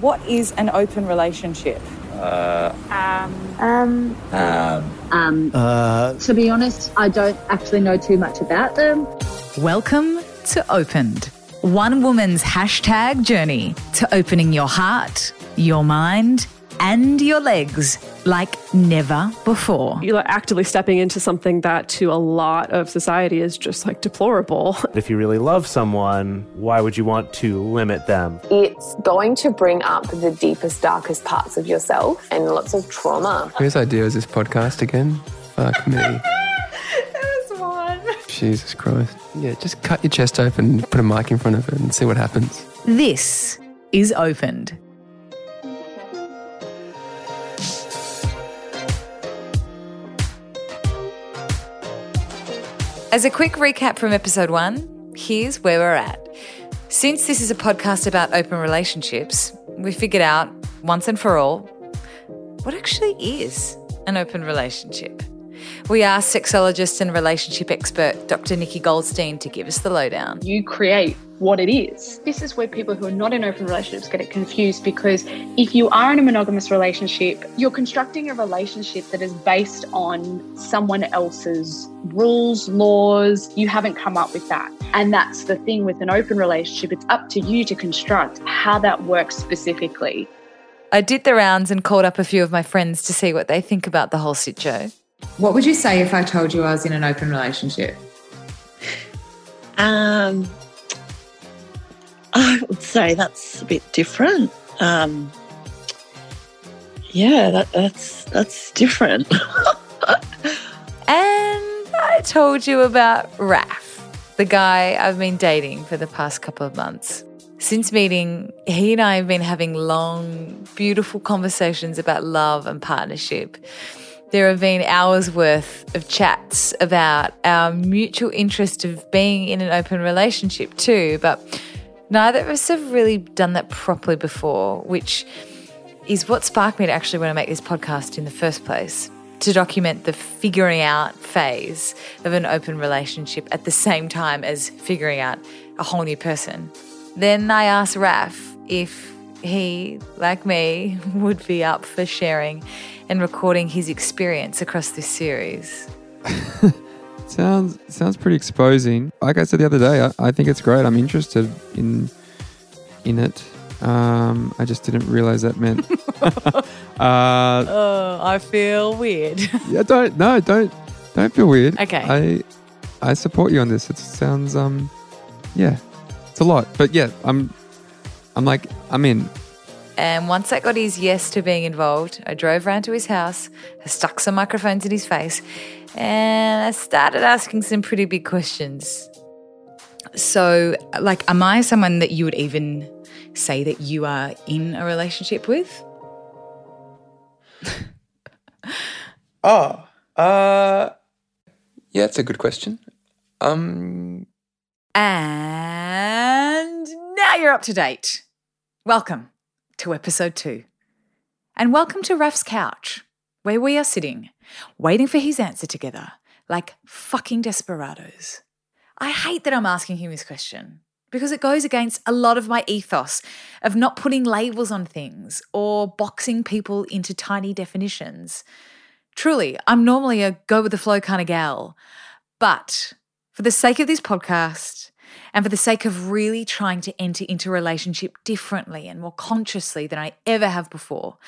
What is an open relationship? Uh, um, um, um uh, To be honest, I don't actually know too much about them. Welcome to Opened, one woman's hashtag journey to opening your heart, your mind, and your legs like never before. you're like actively stepping into something that to a lot of society is just like deplorable. If you really love someone, why would you want to limit them? It's going to bring up the deepest, darkest parts of yourself and lots of trauma. Whose idea is this podcast again? Fuck me. That was one. Jesus Christ. Yeah, just cut your chest open, put a mic in front of it, and see what happens. This is Opened. As a quick recap from episode one, here's where we're at. Since this is a podcast about open relationships, we figured out once and for all what actually is an open relationship. We asked sexologist and relationship expert Dr. Nikki Goldstein to give us the lowdown. you create what it is. This is where people who are not in open relationships get it confused because if you are in a monogamous relationship, you're constructing a relationship that is based on someone else's rules, laws. You haven't come up with that. And that's the thing with an open relationship. It's up to you to construct how that works specifically. I did the rounds and called up a few of my friends to see what they think about the whole sit show. What would you say if I told you I was in an open relationship? Um, I would say that's a bit different. Um, yeah, that, that's that's different. And I told you about Raf, the guy I've been dating for the past couple of months. Since meeting, he and I have been having long, beautiful conversations about love and partnership. There have been hours worth of chats about our mutual interest of being in an open relationship too, but neither of us have really done that properly before, which is what sparked me to actually want to make this podcast in the first place to document the figuring out phase of an open relationship at the same time as figuring out a whole new person. Then I asked Raf if he, like me, would be up for sharing and recording his experience across this series. Sounds sounds pretty exposing. Like I said the other day, I, I think it's great. I'm interested in in it. Um, I just didn't realize that meant. uh, Oh, I feel weird. yeah, don't no, don't don't feel weird. Okay. I I support you on this. It sounds um, yeah, it's a lot, but yeah, I'm I'm like I'm in. And once I got his yes to being involved, I drove round to his house, I stuck some microphones in his face, and I started asking some pretty big questions. So, like, am I someone that you would even say that you are in a relationship with? Oh, uh, yeah, that's a good question. Um, And now you're up to date. Welcome to episode two. And welcome to Raf's couch, where we are sitting, waiting for his answer together, like fucking desperados. I hate that I'm asking him this question because it goes against a lot of my ethos of not putting labels on things or boxing people into tiny definitions. Truly, I'm normally a go with the flow kind of gal. But for the sake of this podcast and for the sake of really trying to enter into a relationship differently and more consciously than I ever have before,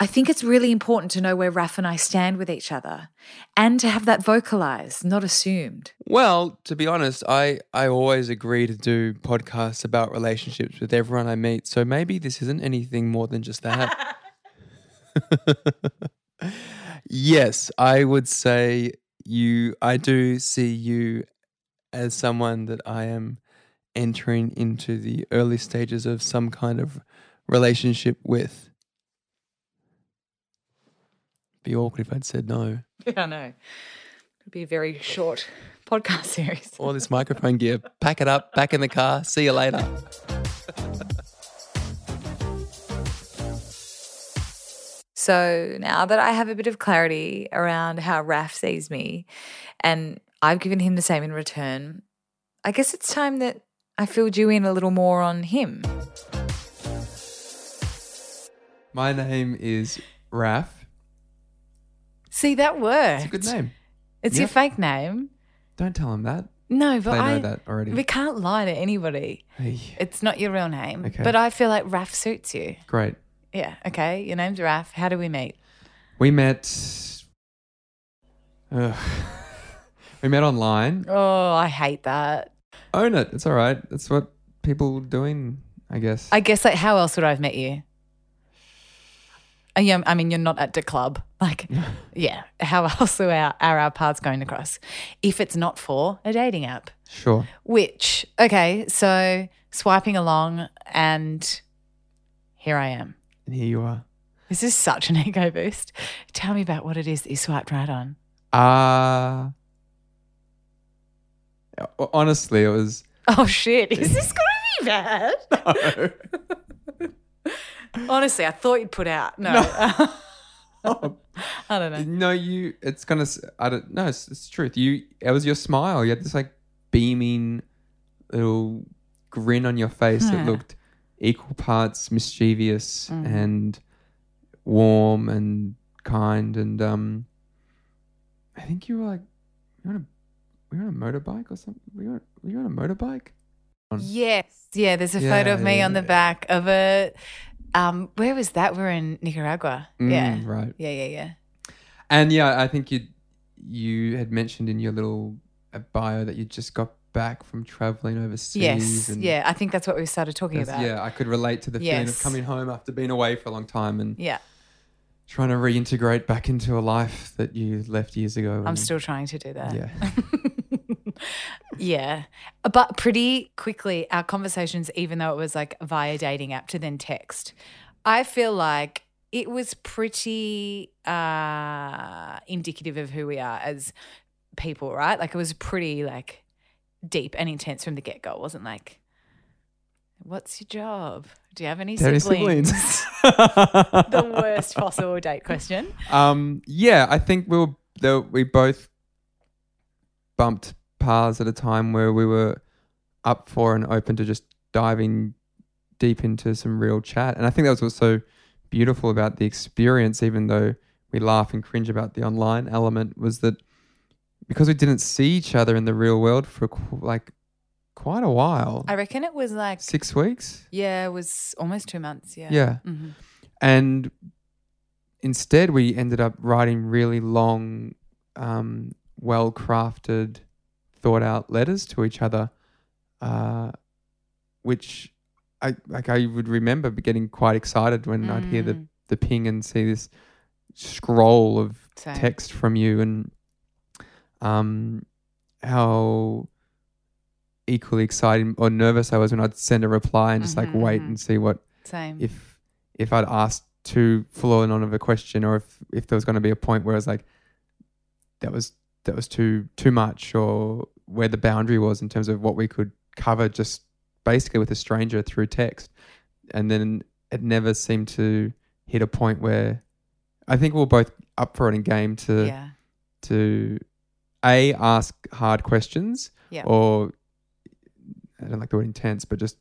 I think it's really important to know where Raf and I stand with each other and to have that vocalized, not assumed. well, to be honest, I I always agree to do podcasts about relationships with everyone I meet. So maybe this isn't anything more than just that. yes, I would say you. I do see you as someone that I am entering into the early stages of some kind of relationship with. Be awkward if I'd said no. Yeah, I know. It'd be a very short podcast series. All this microphone gear, pack it up, back in the car. See you later. So now that I have a bit of clarity around how Raf sees me, and I've given him the same in return, I guess it's time that I filled you in a little more on him. My name is Raf. See, that worked. It's a good name. It's Yeah. your fake name. Don't tell him that. No, but They know I, that already. We can't lie to anybody. Hey, It's not your real name. Okay. But I feel like Raf suits you. great. Yeah. Okay. Your name's Raf. How do we meet? We met. Ugh. We met online. Oh, I hate that. Own it. It's all right. That's what people doing, I guess. I guess like how else would I have met you? Yeah, I mean, you're not at the club. Like, yeah. How else are our, are our paths going to cross? If it's not for a dating app, sure. which, okay, so swiping along and here I am. And here you are. This is such an ego boost. Tell me about what it is that you swiped right on. Uh honestly, it was. Oh, shit. Is this going to be bad? No. Honestly, I thought you'd put out. No. I don't know. No, you. It's gonna. s- I don't. No, it's, it's the truth. You. It was your smile. You had this like beaming little grin on your face that Hmm. looked equal parts mischievous Mhm. and warm and kind. And um, I think you were like, you on a, were you on a motorbike or something? Were you on, were you on a motorbike? Yes. Yeah, there's a photo of me yeah, on the yeah. back of a um where was that? We're in Nicaragua. yeah. Mm, right. Yeah, yeah, yeah. And yeah, I think you you had mentioned in your little uh, bio that you just got back from traveling overseas. Yes. and Yeah, I think that's what we started talking about. Yeah, I could relate to the feeling of coming home after being away for a long time and Yeah. trying to reintegrate back into a life that you left years ago. I'm still trying to do that. Yeah. yeah. But pretty quickly, our conversations, even though it was like via dating app to then text, I feel like it was pretty uh, indicative of who we are as people, right? Like it was pretty like deep and intense from the get go. It wasn't like, what's your job? Do you have any Do you have any siblings? siblings? the worst possible date question. Um, yeah, I think we were the, we both bumped paths at a time where we were up for and open to just diving deep into some real chat. And I think that was also beautiful about the experience, even though we laugh and cringe about the online element, was that because we didn't see each other in the real world for qu- like quite a while, I reckon it was like, six weeks. yeah, it was almost two months. Yeah. Yeah. Mhm. And instead, we ended up writing really long, um, well crafted, thought out letters to each other, uh, which I like. I would remember getting quite excited when I'd hear the, Mm. the ping and see this scroll of Same. text from you and um, how equally excited or nervous I was when I'd send a reply and just like Mhm, wait mhm. and see what Same. if if I'd asked too full on of a question or if if there was going to be a point where I was like that was that was too too much or where the boundary was in terms of what we could cover just basically with a stranger through text and then it never seemed to hit a point where I think we were both up for it in game to Yeah. to a ask hard questions Yeah. or I don't like the word intense but just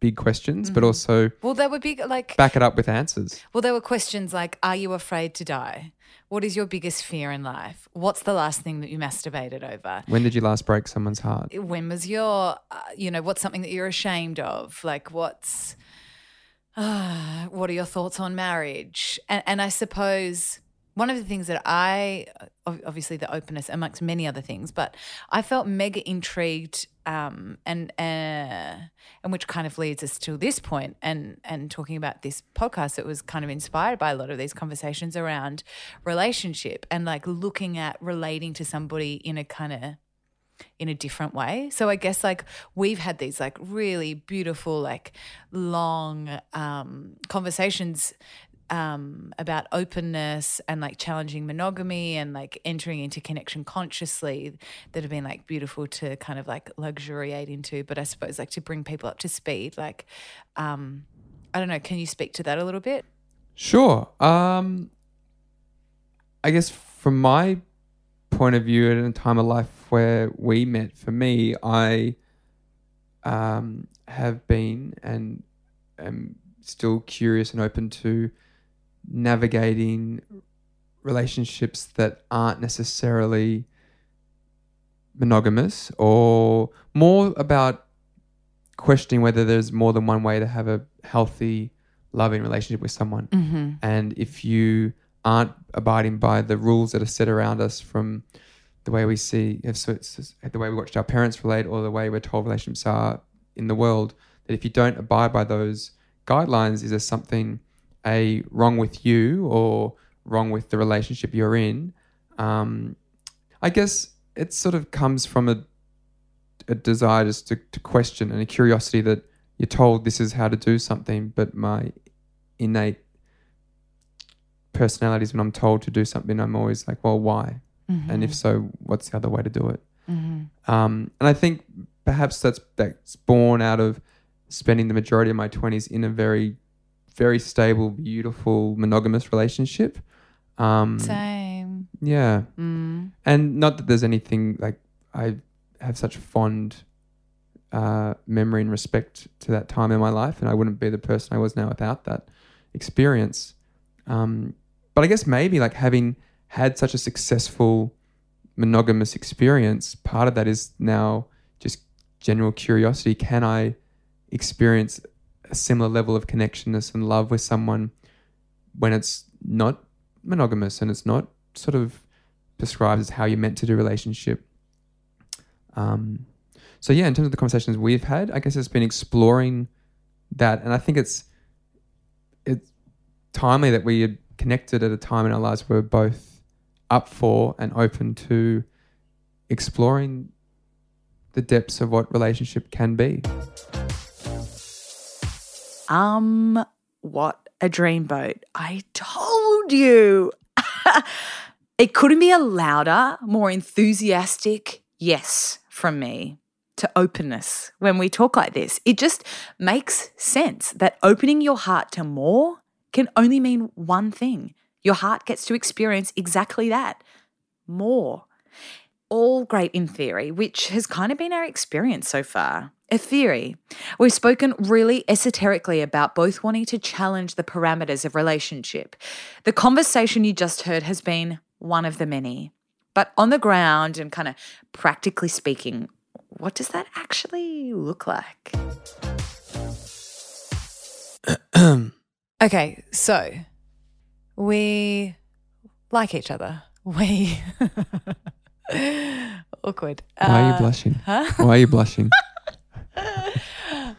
big questions but Mhm. also Well, there were big like back it up with answers Well, there were questions like Are you afraid to die? What is your biggest fear in life? What's the last thing that you masturbated over? when did you last break someone's heart When was your, uh, you know, what's something that you're ashamed of? Like, what's, uh, what are your thoughts on marriage? And, and I suppose one of the things that I, obviously the openness amongst many other things, but I felt mega intrigued um, and, uh, and which kind of leads us to this point and, and talking about this podcast that was kind of inspired by a lot of these conversations around relationship and like looking at relating to somebody in a kind of in a different way. So I guess like we've had these like really beautiful, like long um, conversations um, about openness and like challenging monogamy and like entering into connection consciously that have been like beautiful to kind of like luxuriate into. But I suppose like to bring people up to speed, like um, I don't know, can you speak to that a little bit? Sure. Um, I guess from my point of view, at a time of life where we met, for me, I um, have been and am still curious and open to navigating relationships that aren't necessarily monogamous or more about questioning whether there's more than one way to have a healthy, loving relationship with someone. Mhm. And if you aren't abiding by the rules that are set around us from the way we see, if so it's the way we watched our parents relate or the way we're told relationships are in the world, that if you don't abide by those guidelines, is there something a wrong with you or wrong with the relationship you're in? Um, I guess it sort of comes from a a desire just to, to question and a curiosity that you're told this is how to do something, but my innate personalities when I'm told to do something, I'm always like, well, why? And if so, what's the other way to do it? Mhm. Um, and I think perhaps that's that's born out of spending the majority of my twenties in a very, very stable, beautiful, monogamous relationship. Um, Same. yeah. Mm. And not that there's anything like I have such fond uh, memory and respect to that time in my life, and I wouldn't be the person I was now without that experience. Um, but I guess maybe like having had such a successful monogamous experience, part of that is now just general curiosity. Can I experience a similar level of connectionness and love with someone when it's not monogamous and it's not sort of prescribed as how you're meant to do relationship? Um, so yeah, in terms of the conversations we've had, I guess it's been exploring that, and I think it's it's timely that we had connected at a time in our lives where we're both up for and open to exploring the depths of what relationship can be. Um, what a dreamboat. I told you. it couldn't be a louder, more enthusiastic yes from me to openness when we talk like this. It just makes sense that opening your heart to more can only mean one thing. Your heart gets to experience exactly that more. All great in theory, which has kind of been our experience so far. A theory. We've spoken really esoterically about both wanting to challenge the parameters of relationship. The conversation you just heard has been one of the many. But on the ground and kind of practically speaking, what does that actually look like? Okay, so we like each other. We awkward. Why are you Uh, blushing? Huh? Why are you blushing?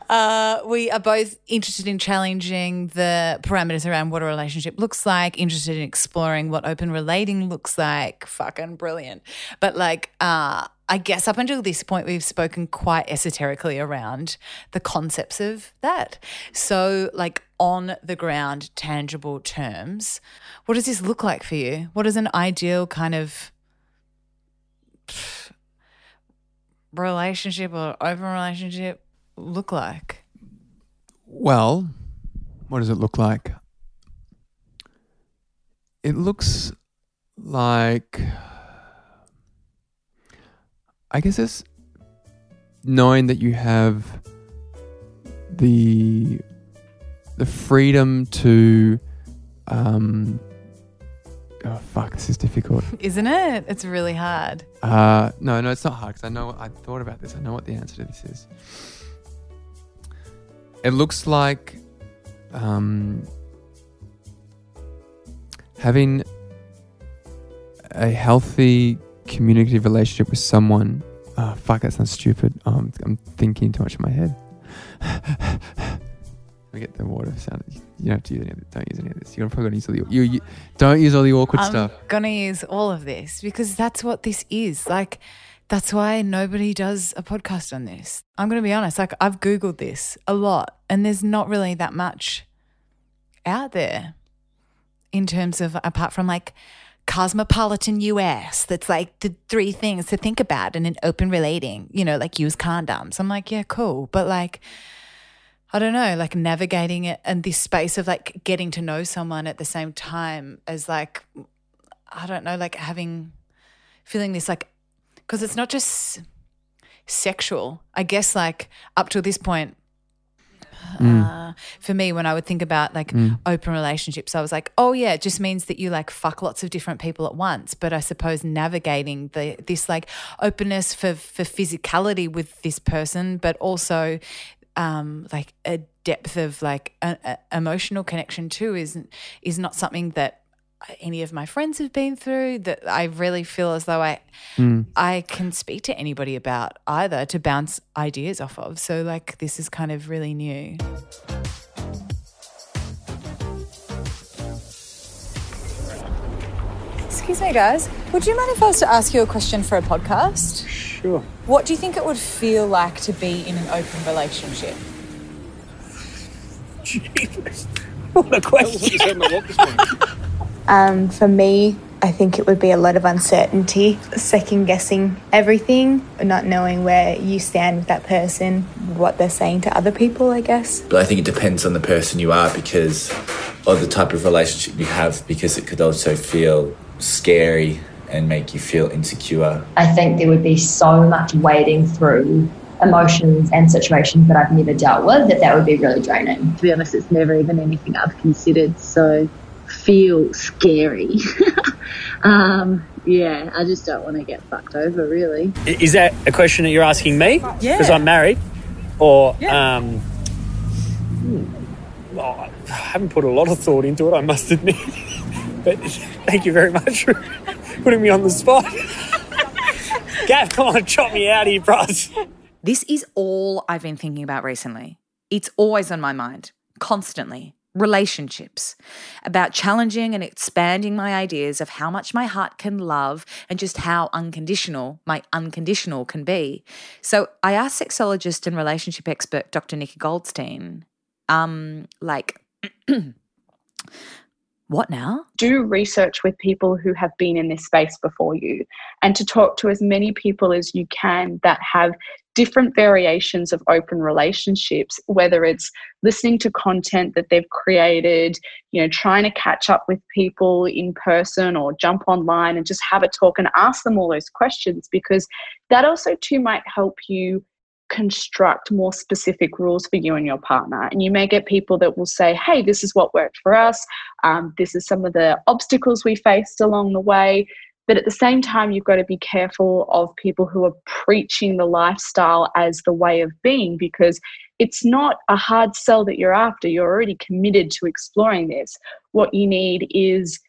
Uh, we are both interested in challenging the parameters around what a relationship looks like, interested in exploring what open relating looks like. Fucking brilliant. But like, uh, I guess up until this point, we've spoken quite esoterically around the concepts of that. So, like, on the ground, tangible terms, what does this look like for you? What is an ideal kind of relationship or open relationship look like? Well, what does it look like? It looks like I guess it's knowing that you have the the freedom to um oh fuck this is difficult Isn't it? It's really hard. uh no no it's not hard because i know i thought about this i know what the answer to this is it looks like um having a healthy communicative relationship with someone oh fuck that sounds stupid um, i'm thinking too much in my head Let me get the water sound. You don't have to use any of this. Don't use any of this. You're probably gonna use all the you, you don't use all the awkward stuff. I'm gonna use all of this because that's what this is. Like, that's why nobody does a podcast on this. I'm gonna be honest. Like, I've googled this a lot, and there's not really that much out there in terms of apart from like cosmopolitan US. That's like the three things to think about in an open relating. You know, like use condoms. I'm like, yeah, cool, but like. I don't know, like navigating it and this space of like getting to know someone at the same time as like, I don't know, like having, feeling this like, because it's not just sexual. I guess like up to this point, Uh, for me, when I would think about like Mm. open relationships, I was like, oh yeah, it just means that you like fuck lots of different people at once. But I suppose navigating the this like openness for for physicality with this person, but also um, like a depth of like a, a emotional connection too is is not something that any of my friends have been through that I really feel as though I Mm. I can speak to anybody about either to bounce ideas off of. So like this is kind of really new. Excuse me, guys. Would you mind if I was to ask you a question for a podcast? Sure. What do you think it would feel like to be in an open relationship? What a question. Um, for me, I think it would be a lot of uncertainty, second guessing everything, not knowing where you stand with that person, what they're saying to other people, I guess. But I think it depends on the person you are because of the type of relationship you have, because it could also feel scary and make you feel insecure. I think there would be so much wading through emotions and situations that I've never dealt with that that would be really draining. To be honest, it's never even anything I've considered. So feel scary. um, yeah, I just don't want to get fucked over, really. Is that a question that you're asking me? Yeah. Because I'm married? Or, um, hmm, well, I haven't put a lot of thought into it, I must admit. but thank you very much for putting me on the spot. Gav, come on, chop me out here, bros. This is all I've been thinking about recently. It's always on my mind, constantly. Relationships, about challenging and expanding my ideas of how much my heart can love and just how unconditional my unconditional can be. So I asked sexologist and relationship expert Dr. Nikki Goldstein, um, like, what now? do research with people who have been in this space before you and to talk to as many people as you can that have different variations of open relationships whether it's listening to content that they've created you know trying to catch up with people in person or jump online and just have a talk and ask them all those questions because that also too might help you construct more specific rules for you and your partner. And you may get people that will say, hey, this is what worked for us. Um, this is some of the obstacles we faced along the way. But at the same time, you've got to be careful of people who are preaching the lifestyle as the way of being because it's not a hard sell that you're after. You're already committed to exploring this. What you need is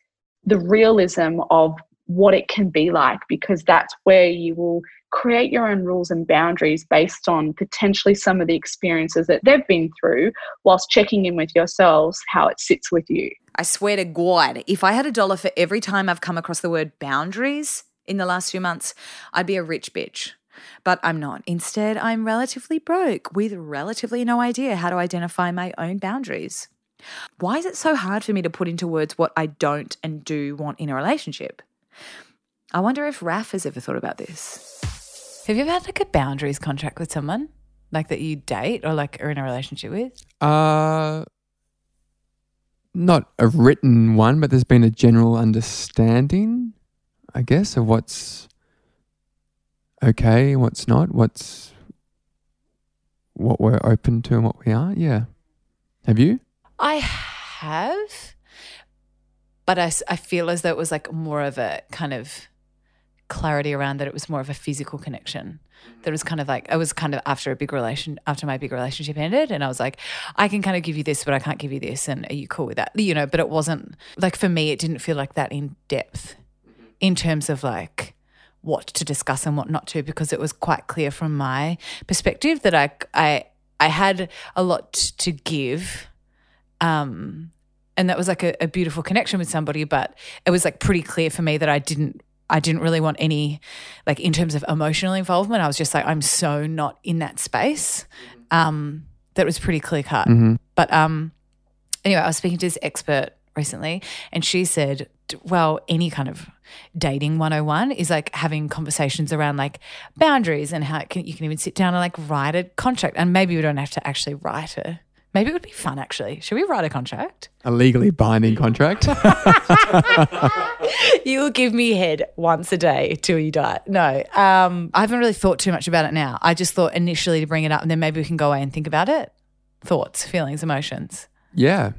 the realism of what it can be like because that's where you will create your own rules and boundaries based on potentially some of the experiences that they've been through whilst checking in with yourselves how it sits with you. I swear to God, if I had a dollar for every time I've come across the word boundaries in the last few months, I'd be a rich bitch. But I'm not. Instead, I'm relatively broke with relatively no idea how to identify my own boundaries. Why is it so hard for me to put into words what I don't and do want in a relationship? I wonder if Raf has ever thought about this. Have you ever had like a boundaries contract with someone? Like that you date or like are in a relationship with? Uh, not a written one, but there's been a general understanding, I guess, of what's okay what's not, what's what we're open to and what we aren't. Yeah. Have you? I have, but I, I feel as though it was like more of a kind of clarity around that it was more of a physical connection. That was kind of like, I was kind of after a big relation, after my big relationship ended. And I was like, I can kind of give you this, but I can't give you this. And are you cool with that? You know, but it wasn't like for me, it didn't feel like that in depth in terms of like, what to discuss and what not to because it was quite clear from my perspective that I I I had a lot to give um and that was like a, a beautiful connection with somebody but it was like pretty clear for me that I didn't I didn't really want any like in terms of emotional involvement. I was just like I'm so not in that space. Um that was pretty clear cut Mhm. but um anyway I was speaking to this expert recently and she said well any kind of dating 101 is like having conversations around like boundaries and how it can, you can even sit down and like write a contract. And maybe we don't have to actually write it maybe it would be fun actually should we write a contract A legally binding contract. you will give me head once a day till you die. No, um, I haven't really thought too much about it now. I just thought initially to bring it up and then maybe we can go away and think about it. thoughts, feelings, emotions. Yeah,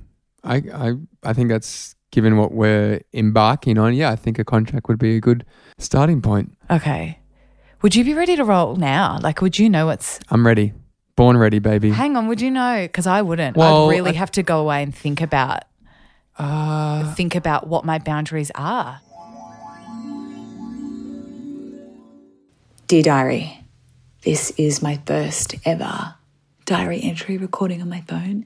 I, I, I think that's given what we're embarking on. Yeah, I think a contract would be a good starting point. Okay. Would you be ready to roll now? Like, would you know what's. I'm ready. Born ready, baby. Hang on, would you know? Because I wouldn't. Well, I'd really I- have to go away and think about. Uh, think about what my boundaries are. Dear Diary, this is my first ever diary entry recording on my phone.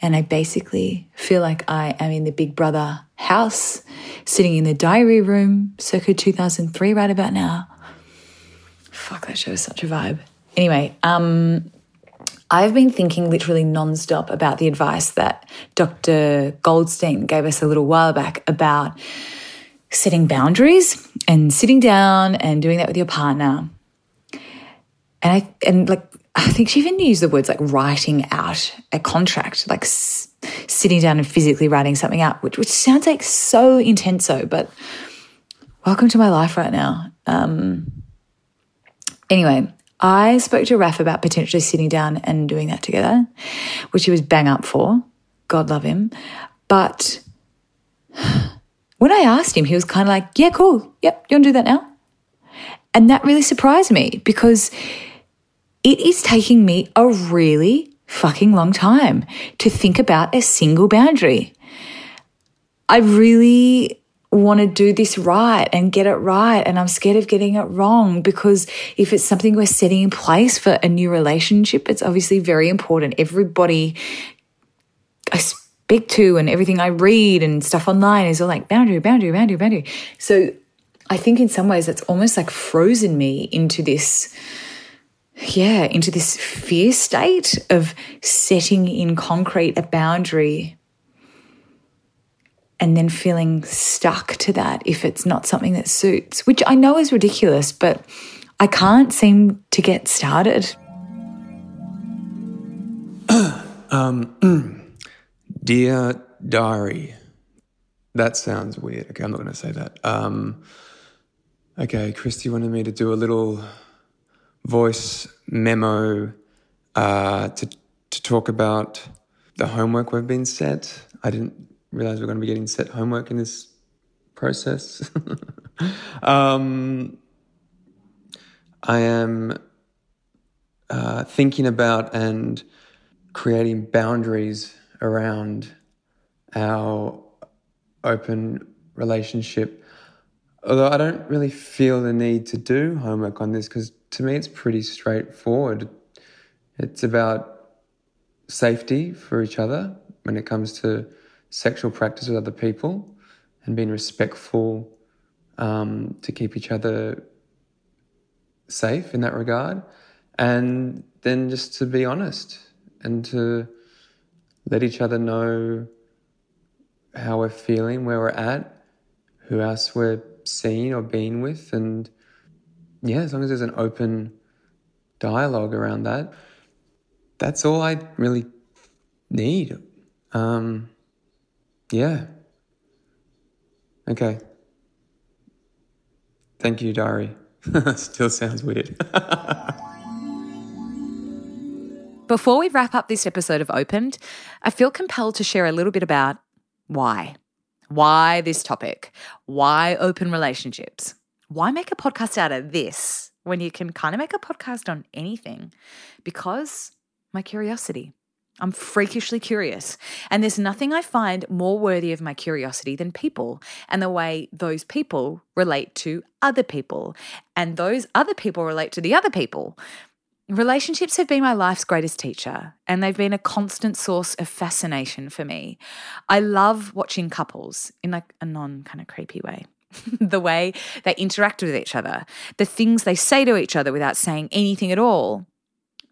And I basically feel like I am in the Big Brother house, sitting in the diary room, circa 2003, right about now. Fuck, that show is such a vibe. Anyway, um, I've been thinking literally nonstop about the advice that Dr. Goldstein gave us a little while back about setting boundaries and sitting down and doing that with your partner. And I and like I think she even used the words like writing out a contract, like s- sitting down and physically writing something out, which which sounds like so intenso. But welcome to my life right now. Um, anyway, I spoke to Raf about potentially sitting down and doing that together, which he was bang up for. God love him. But when I asked him, he was kind of like, yeah, cool. Yep, you want to do that now? And that really surprised me because it is taking me a really fucking long time to think about a single boundary. I really want to do this right and get it right. And I'm scared of getting it wrong because if it's something we're setting in place for a new relationship, it's obviously very important. Everybody I speak to and everything I read and stuff online is all like boundary, boundary, boundary, boundary. So I think in some ways that's almost like frozen me into this, yeah, into this fear state of setting in concrete a boundary and then feeling stuck to that if it's not something that suits, which I know is ridiculous, but I can't seem to get started. Um, dear diary. That sounds weird. Okay, I'm not going to say that. Um, okay, Kristy wanted me to do a little voice memo uh, to to talk about the homework we've been set. I didn't realize we are going to be getting set homework in this process. um, I am uh, thinking about and creating boundaries around our open relationship. Although I don't really feel the need to do homework on this because to me it's pretty straightforward. It's about safety for each other when it comes to sexual practice with other people and being respectful um, to keep each other safe in that regard. And then just to be honest and to let each other know how we're feeling, where we're at, who else we're seeing or being with. And yeah, as long as there's an open dialogue around that, that's all I really need. Um, yeah. Okay. Thank you, Diary. Still sounds weird. Before we wrap up this episode of Opened, I feel compelled to share a little bit about why. Why this topic? Why open relationships? Why make a podcast out of this when you can kind of make a podcast on anything? Because my curiosity. I'm freakishly curious. And there's nothing I find more worthy of my curiosity than people and the way those people relate to other people and those other people relate to the other people. Relationships have been my life's greatest teacher, and they've been a constant source of fascination for me. I love watching couples in like a non kind of creepy way. the way they interact with each other, the things they say to each other without saying anything at all.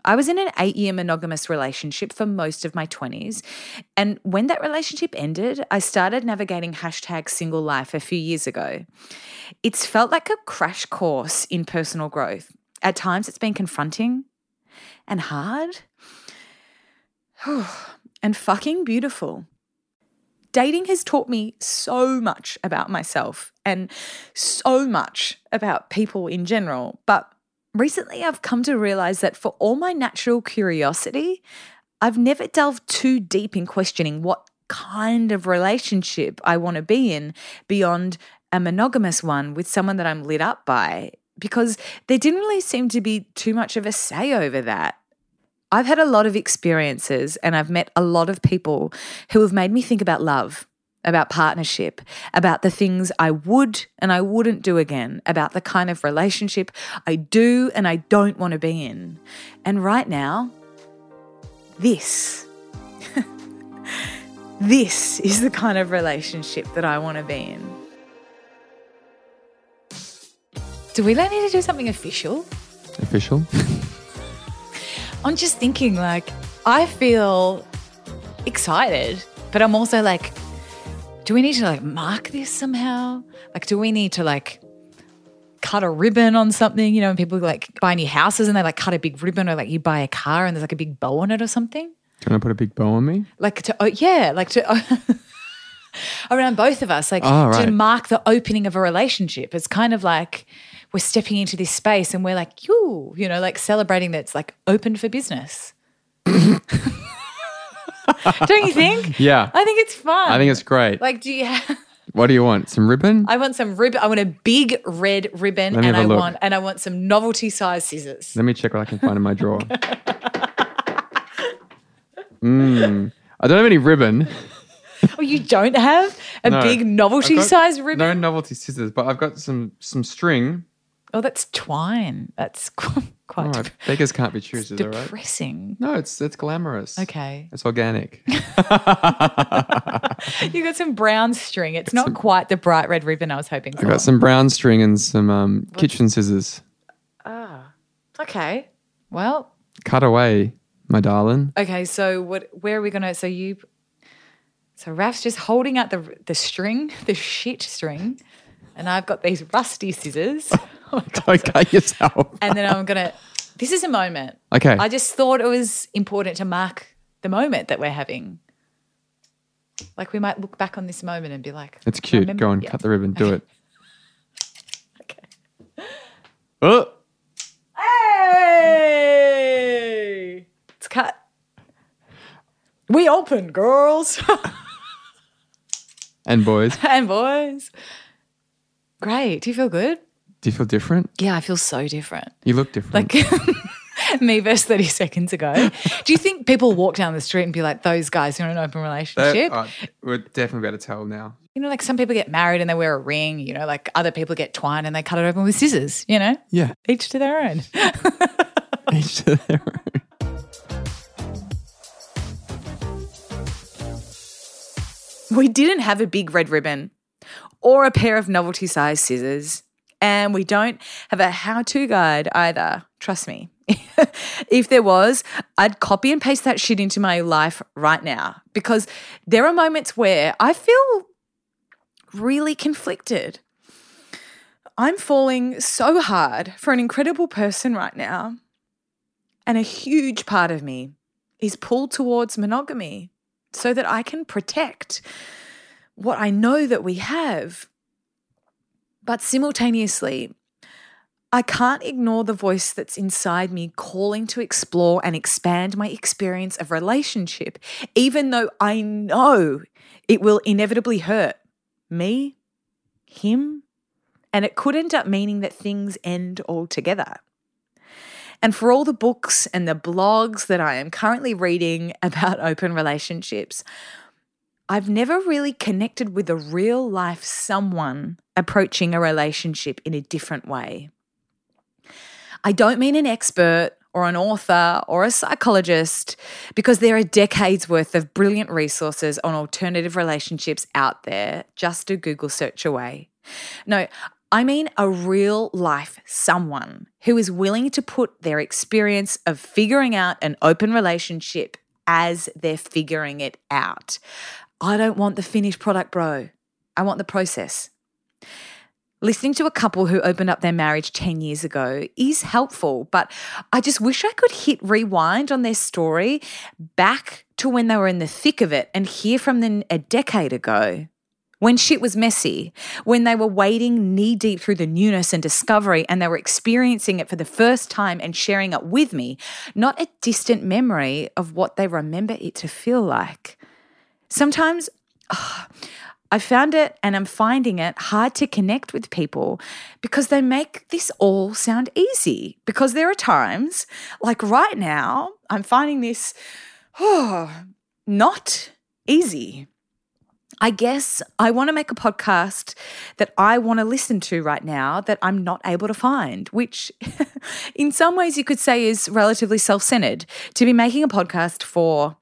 I was in an eight year monogamous relationship for most of my 20s. And when that relationship ended, I started navigating hashtag single life a few years ago. It's felt like a crash course in personal growth. At times, it's been confronting and hard and fucking beautiful. Dating has taught me so much about myself and so much about people in general. But recently, I've come to realize that for all my natural curiosity, I've never delved too deep in questioning what kind of relationship I want to be in beyond a monogamous one with someone that I'm lit up by because there didn't really seem to be too much of a say over that. I've had a lot of experiences and I've met a lot of people who have made me think about love, about partnership, about the things I would and I wouldn't do again, about the kind of relationship I do and I don't want to be in. And right now, this, this is the kind of relationship that I want to be in. Do we like need to do something official? Official? I'm just thinking, like, I feel excited, but I'm also like, do we need to like mark this somehow? Like, do we need to like cut a ribbon on something? You know, when people like buy new houses and they like cut a big ribbon, or like you buy a car and there's like a big bow on it or something. Can I put a big bow on me? Like to, oh, yeah, like to. around both of us, like Oh, to mark the opening of a relationship. It's kind of like we're stepping into this space and we're like, you, you know, like celebrating that it's like open for business. Don't you think? Yeah. I think it's fun. I think it's great. Like, do you have? What do you want? Some ribbon? I want some ribbon. I want a big red ribbon, and I look. want and I want some novelty size scissors. Let me check what I can find in my drawer. mm. I don't have any ribbon. Oh, you don't have a No. big novelty size ribbon? No novelty scissors, but I've got some some string. Oh, that's twine. That's quite. All right, beggars can't be choosers, all right? depressing. No, it's it's glamorous. Okay. It's organic. You got some brown string. It's not quite the bright red ribbon I was hoping for. I got some brown string and some um, kitchen scissors. Ah, okay. Well, Cut away, my darling. okay. So what? Where are we gonna? So you. So Raf's just holding out the the string, the shit string, and I've got these rusty scissors. Don't cut yourself. and then I'm gonna. This is a moment. Okay. I just thought it was important to mark the moment that we're having. Like we might look back on this moment and be like, It's cute. remember-" Go on, Yeah. cut the ribbon. Do it. Okay. Oh, Hey! It's cut. We open, girls and boys, and boys. Great. Do you feel good? do you feel different? Yeah, I feel so different. You look different. Like me versus 30 seconds ago. Do you think people walk down the street and be like, those guys are in an open relationship? uh, we're definitely able to tell now. You know, like some people get married and they wear a ring, you know, like other people get twine and they cut it open with scissors, you know? Yeah. Each to their own. Each to their own. We didn't have a big red ribbon or a pair of novelty size scissors. And we don't have a how to guide either. Trust me. if there was, I'd copy and paste that shit into my life right now because there are moments where I feel really conflicted. I'm falling so hard for an incredible person right now. And a huge part of me is pulled towards monogamy so that I can protect what I know that we have. But simultaneously, I can't ignore the voice that's inside me calling to explore and expand my experience of relationship, even though I know it will inevitably hurt me, him, and it could end up meaning that things end altogether. And for all the books and the blogs that I am currently reading about open relationships, I've never really connected with a real life someone approaching a relationship in a different way. I don't mean an expert or an author or a psychologist because there are decades worth of brilliant resources on alternative relationships out there, just a Google search away. No, I mean a real life someone who is willing to put their experience of figuring out an open relationship as they're figuring it out. I don't want the finished product, bro. I want the process. Listening to a couple who opened up their marriage 10 years ago is helpful, but I just wish I could hit rewind on their story back to when they were in the thick of it and hear from them a decade ago when shit was messy, when they were wading knee deep through the newness and discovery and they were experiencing it for the first time and sharing it with me, not a distant memory of what they remember it to feel like. Sometimes I found it and I'm finding it hard to connect with people because they make this all sound easy. Because there are times, like right now, I'm finding this oh, not easy. I guess I want to make a podcast that I want to listen to right now that I'm not able to find, which in some ways you could say is relatively self centered to be making a podcast for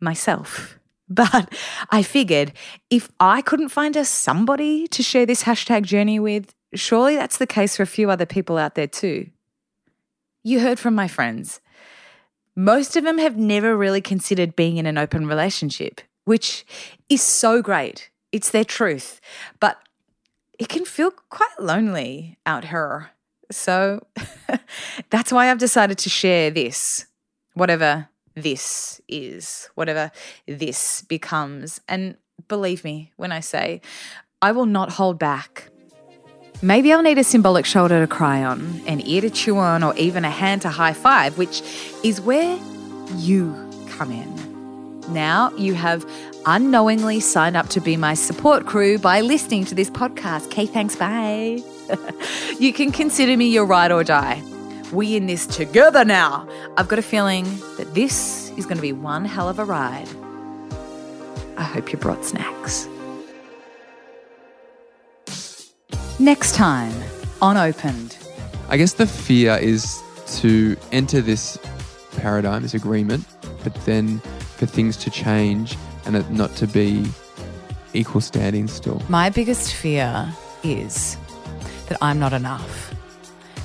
myself. But I figured if I couldn't find a somebody to share this hashtag journey with, surely that's the case for a few other people out there too. You heard from my friends. Most of them have never really considered being in an open relationship, which is so great. It's their truth. But it can feel quite lonely out here. So that's why I've decided to share this, whatever this is, whatever this becomes. And believe me when I say, I will not hold back. Maybe I'll need a symbolic shoulder to cry on, an ear to chew on, or even a hand to high five, which is where you come in. Now you have unknowingly signed up to be my support crew by listening to this podcast. Okay, thanks, bye. you can consider me your ride or die. We in this together now. I've got a feeling that this is going to be one hell of a ride. I hope you brought snacks. Next time on Opened. I guess the fear is to enter this paradigm, this agreement, but then for things to change and it not to be equal standing still. My biggest fear is that I'm not enough.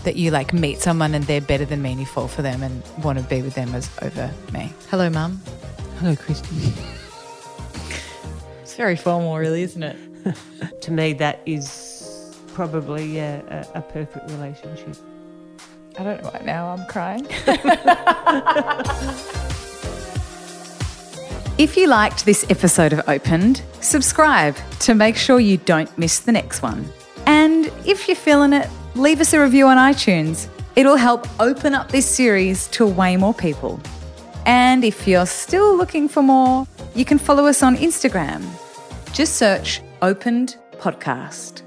That you like meet someone and they're better than me and you fall for them and want to be with them as over me. Hello, mum. Hello, Kristy. It's very formal, really, isn't it? to me, that is probably a, a, a perfect relationship. I don't know why now I'm crying. if you liked this episode of Opened, subscribe to make sure you don't miss the next one. And if you're feeling it, leave us a review on iTunes. It'll help open up this series to way more people. And if you're still looking for more, you can follow us on Instagram. Just search Opened Podcast.